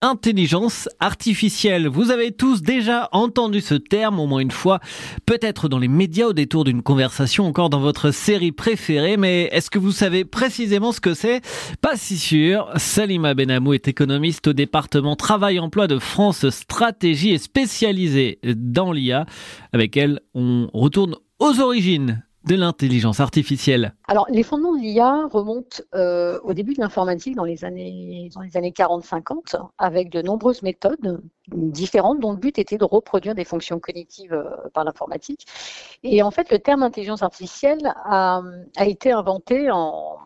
Intelligence artificielle. Vous avez tous déjà entendu ce terme au moins une fois, peut-être dans les médias au détour d'une conversation, encore dans votre série préférée, mais est-ce que vous savez précisément ce que c'est? Pas si sûr. Salima Benamou est économiste au département Travail-Emploi de France Stratégie et spécialisée dans l'IA. Avec elle, on retourne aux origines de l'intelligence artificielle Alors, les fondements de l'IA remontent euh, au début de l'informatique dans les années, années 40-50, avec de nombreuses méthodes différentes dont le but était de reproduire des fonctions cognitives euh, par l'informatique. Et en fait, le terme intelligence artificielle a, a été inventé en,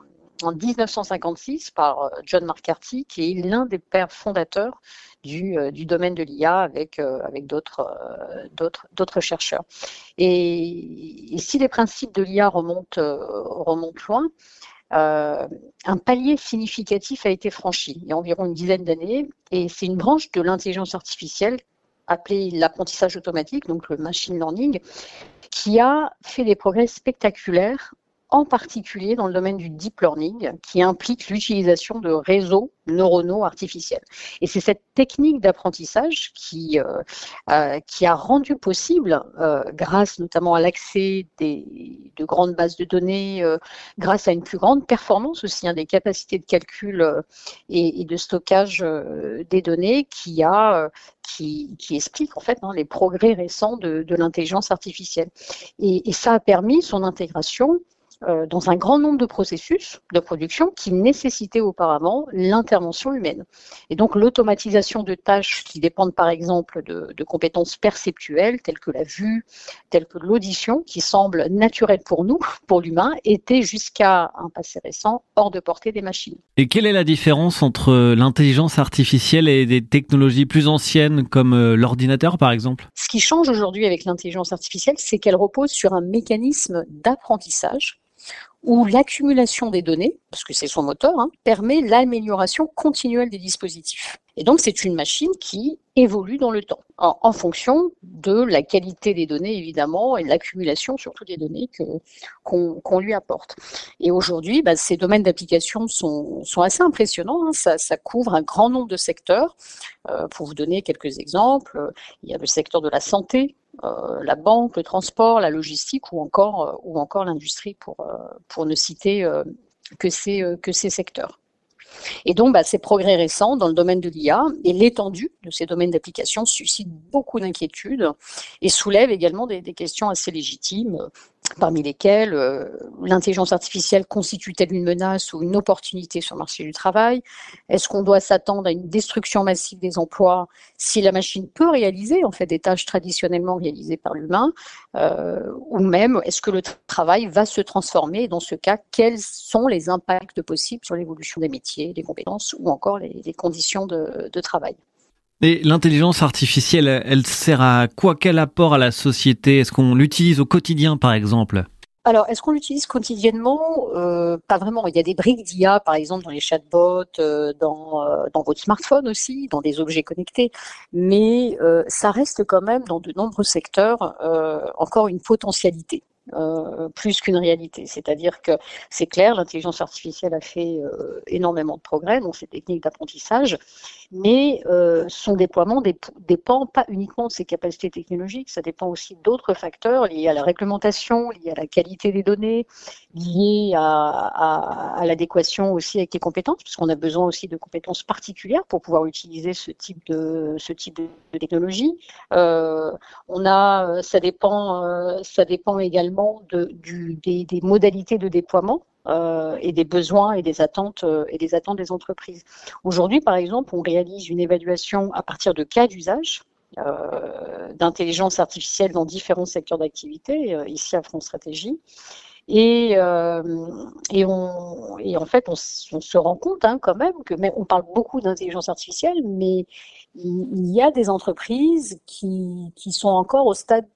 en 1956 par euh, John McCarthy, qui est l'un des pères fondateurs du, euh, domaine de l'IA avec, euh, avec d'autres chercheurs. Et, si les principes de l'IA remontent, remontent loin, un palier significatif a été franchi il y a environ une dizaine d'années, et c'est une branche de l'intelligence artificielle appelée l'apprentissage automatique, donc le machine learning, qui a fait des progrès spectaculaires en particulier dans le domaine du deep learning, qui implique l'utilisation de réseaux neuronaux artificiels. Et c'est cette technique d'apprentissage qui, euh, euh, qui a rendu possible, euh, grâce notamment à l'accès de grandes bases de données, grâce à une plus grande performance aussi hein, des capacités de calcul et, de stockage des données, qui a qui, qui, explique en fait hein, les progrès récents de, l'intelligence artificielle. Et, et, ça a permis son intégration euh, dans un grand nombre de processus de production qui nécessitaient auparavant l'intervention humaine. Et donc l'automatisation de tâches qui dépendent par exemple de, de, compétences perceptuelles telles que la vue, telles que l'audition, qui semblent naturelles pour nous, pour l'humain, était jusqu'à un passé récent hors de portée des machines. Et quelle est la différence entre l'intelligence artificielle et des technologies plus anciennes comme euh, l'ordinateur par exemple? Ce qui change aujourd'hui avec l'intelligence artificielle, c'est qu'elle repose sur un mécanisme d'apprentissage où l'accumulation des données, parce que c'est son moteur, hein, permet l'amélioration continuelle des dispositifs. Et donc, c'est une machine qui évolue dans le temps, en, fonction de la qualité des données, évidemment, et de l'accumulation surtout des données qu'on lui apporte. Et aujourd'hui, bah, ces domaines d'application sont, sont, assez impressionnants. Hein. Ça, ça, couvre un grand nombre de secteurs. Euh, pour vous donner quelques exemples, il y a le secteur de la santé, euh, la banque, le transport, la logistique ou encore, euh, ou encore l'industrie pour, euh, pour ne citer que, ces, que ces secteurs. Et donc, bah, ces progrès récents dans le domaine de l'IA et l'étendue de ces domaines d'application suscitent beaucoup d'inquiétudes et soulèvent également des, questions assez légitimes parmi lesquels euh, l'intelligence artificielle constitue-t-elle une menace ou une opportunité sur le marché du travail? Est-ce qu'on doit s'attendre à une destruction massive des emplois si la machine peut réaliser en fait des tâches traditionnellement réalisées par l'humain? Euh, Ou même est-ce que le travail va se transformer? Dans ce cas, quels sont les impacts possibles sur l'évolution des métiers, des compétences ou encore les, conditions de travail? Et l'intelligence artificielle, elle sert à quoi? Quel apport à la société? Est-ce qu'on l'utilise au quotidien, par exemple? Alors, est-ce qu'on l'utilise quotidiennement? Euh, Pas vraiment. Il y a des briques d'IA, par exemple, dans les chatbots, euh, dans, euh, dans votre smartphone aussi, dans des objets connectés. Mais ça reste quand même, dans de nombreux secteurs, encore une potentialité. Euh, plus qu'une réalité. C'est-à-dire que c'est clair, l'intelligence artificielle a fait euh, énormément de progrès dans ces techniques d'apprentissage, mais euh, son déploiement dépend pas uniquement de ses capacités technologiques, ça dépend aussi d'autres facteurs liés à la réglementation, liés à la qualité des données, liés à, l'adéquation aussi avec les compétences, parce qu'on a besoin aussi de compétences particulières pour pouvoir utiliser ce type de, ce type de, technologie. on a, ça dépend, ça dépend également de, des, modalités de déploiement euh, et des besoins et des attentes euh, et des attentes des entreprises. Aujourd'hui, par exemple, on réalise une évaluation à partir de cas d'usage euh, d'intelligence artificielle dans différents secteurs d'activité, ici à France Stratégie. Et, et, on, et en fait, on, se rend compte hein, quand même que mais on parle beaucoup d'intelligence artificielle, mais il, y a des entreprises qui, qui sont encore au stade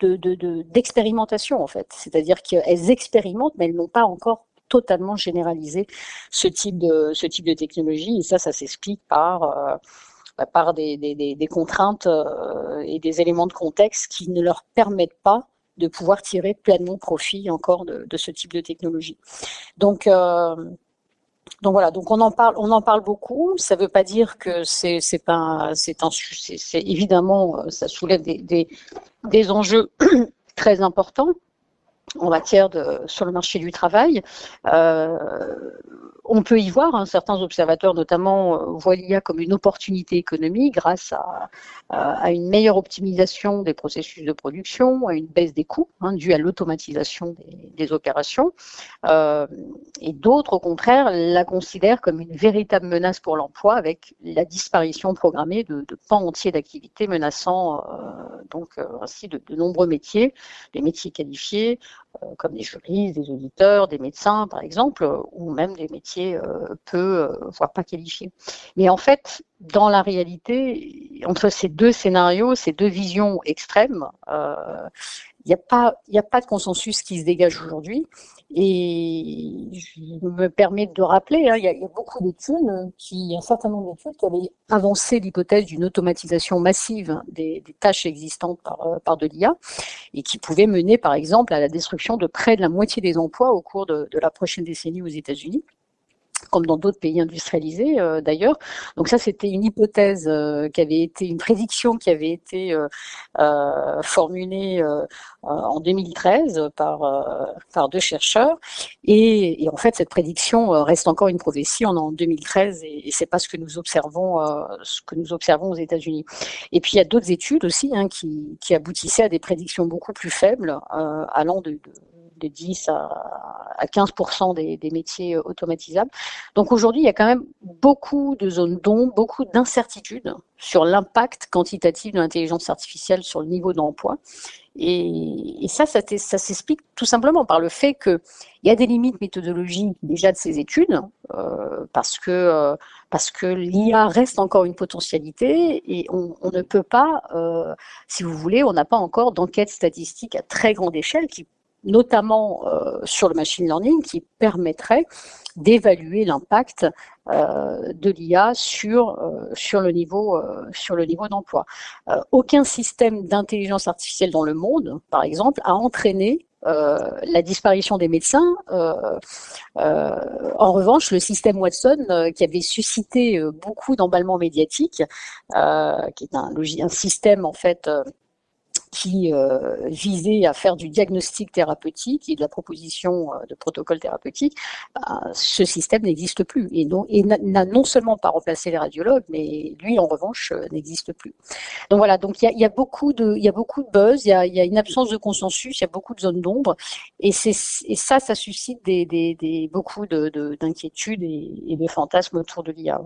d'expérimentation de, en fait. C'est-à-dire qu'elles expérimentent, mais elles n'ont pas encore totalement généralisé ce type de, ce type de technologie. Et ça, ça s'explique par, euh, bah, par des, des, des contraintes euh, et des éléments de contexte qui ne leur permettent pas de pouvoir tirer pleinement profit encore de, de ce type de technologie. Donc, euh, donc voilà, donc on en parle, on en parle beaucoup. Ça ne veut pas dire que c'est c'est pas c'est un c'est évidemment euh, ça soulève des, des, des enjeux très importants en matière de sur le marché du travail. Euh, on peut y voir, hein, certains observateurs notamment euh, voient l'IA comme une opportunité économique grâce à, une meilleure optimisation des processus de production, à une baisse des coûts hein, due à l'automatisation des, opérations. Euh, et d'autres, au contraire, la considèrent comme une véritable menace pour l'emploi avec la disparition programmée de, pans entiers d'activités menaçant euh, donc ainsi de, de, nombreux métiers, des métiers qualifiés comme des juristes, des auditeurs, des médecins par exemple, ou même des métiers euh, peu, euh, voire pas qualifié. Mais en fait, dans la réalité, entre ces deux scénarios, ces deux visions extrêmes, euh, n'y a, pas, a pas de consensus qui se dégage aujourd'hui. Et je me permets de rappeler, hein, il y, a, beaucoup d'études, qui, un certain nombre d'études qui avaient avancé l'hypothèse d'une automatisation massive des, tâches existantes par, par de l'IA et qui pouvait mener, par exemple, à la destruction de près de la moitié des emplois au cours de la prochaine décennie aux États-Unis comme dans d'autres pays industrialisés euh, d'ailleurs. Donc ça, c'était une hypothèse euh, qui avait été, une prédiction qui avait été euh, formulée en 2013 par, par deux chercheurs. Et, en fait, cette prédiction reste encore une prophétie. En 2013 et, et c'est pas ce que nous observons, ce que nous observons aux États-Unis. Et puis il y a d'autres études aussi hein, qui, qui aboutissaient à des prédictions beaucoup plus faibles, allant de de 10 à, 15% des, métiers automatisables. Donc aujourd'hui, il y a quand même beaucoup de zones d'ombre, beaucoup d'incertitudes sur l'impact quantitatif de l'intelligence artificielle sur le niveau d'emploi. Et, ça, ça, s'explique tout simplement par le fait qu'il y a des limites méthodologiques déjà de ces études, euh, parce que, euh, que l'IA reste encore une potentialité et on, ne peut pas, euh, si vous voulez, on n'a pas encore d'enquête statistique à très grande échelle qui notamment euh, sur le machine learning, qui permettrait d'évaluer l'impact euh, de l'IA sur euh, sur le niveau d'emploi. Aucun système d'intelligence artificielle dans le monde, par exemple, a entraîné la disparition des médecins. en revanche, le système Watson, qui avait suscité beaucoup d'emballements médiatiques, qui est un, un système en fait qui euh, visait à faire du diagnostic thérapeutique et de la proposition euh, de protocole thérapeutique, bah, ce système n'existe plus et, n'a non seulement pas remplacé les radiologues, mais lui en revanche euh, n'existe plus. Donc voilà, donc il y a, beaucoup de, y a beaucoup de buzz, il y a, y a, une absence de consensus, il y a beaucoup de zones d'ombre et, et ça, ça suscite des, des, des beaucoup de, d'inquiétudes et, et, de fantasmes autour de l'IA.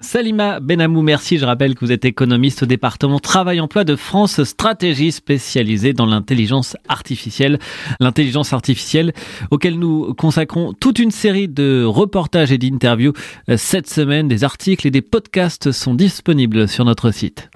Salima Benamou, merci. Je rappelle que vous êtes économiste au département Travail-Emploi de France, stratégie spécialisée dans l'intelligence artificielle. L'intelligence artificielle auquel nous consacrons toute une série de reportages et d'interviews cette semaine. Des articles et des podcasts sont disponibles sur notre site.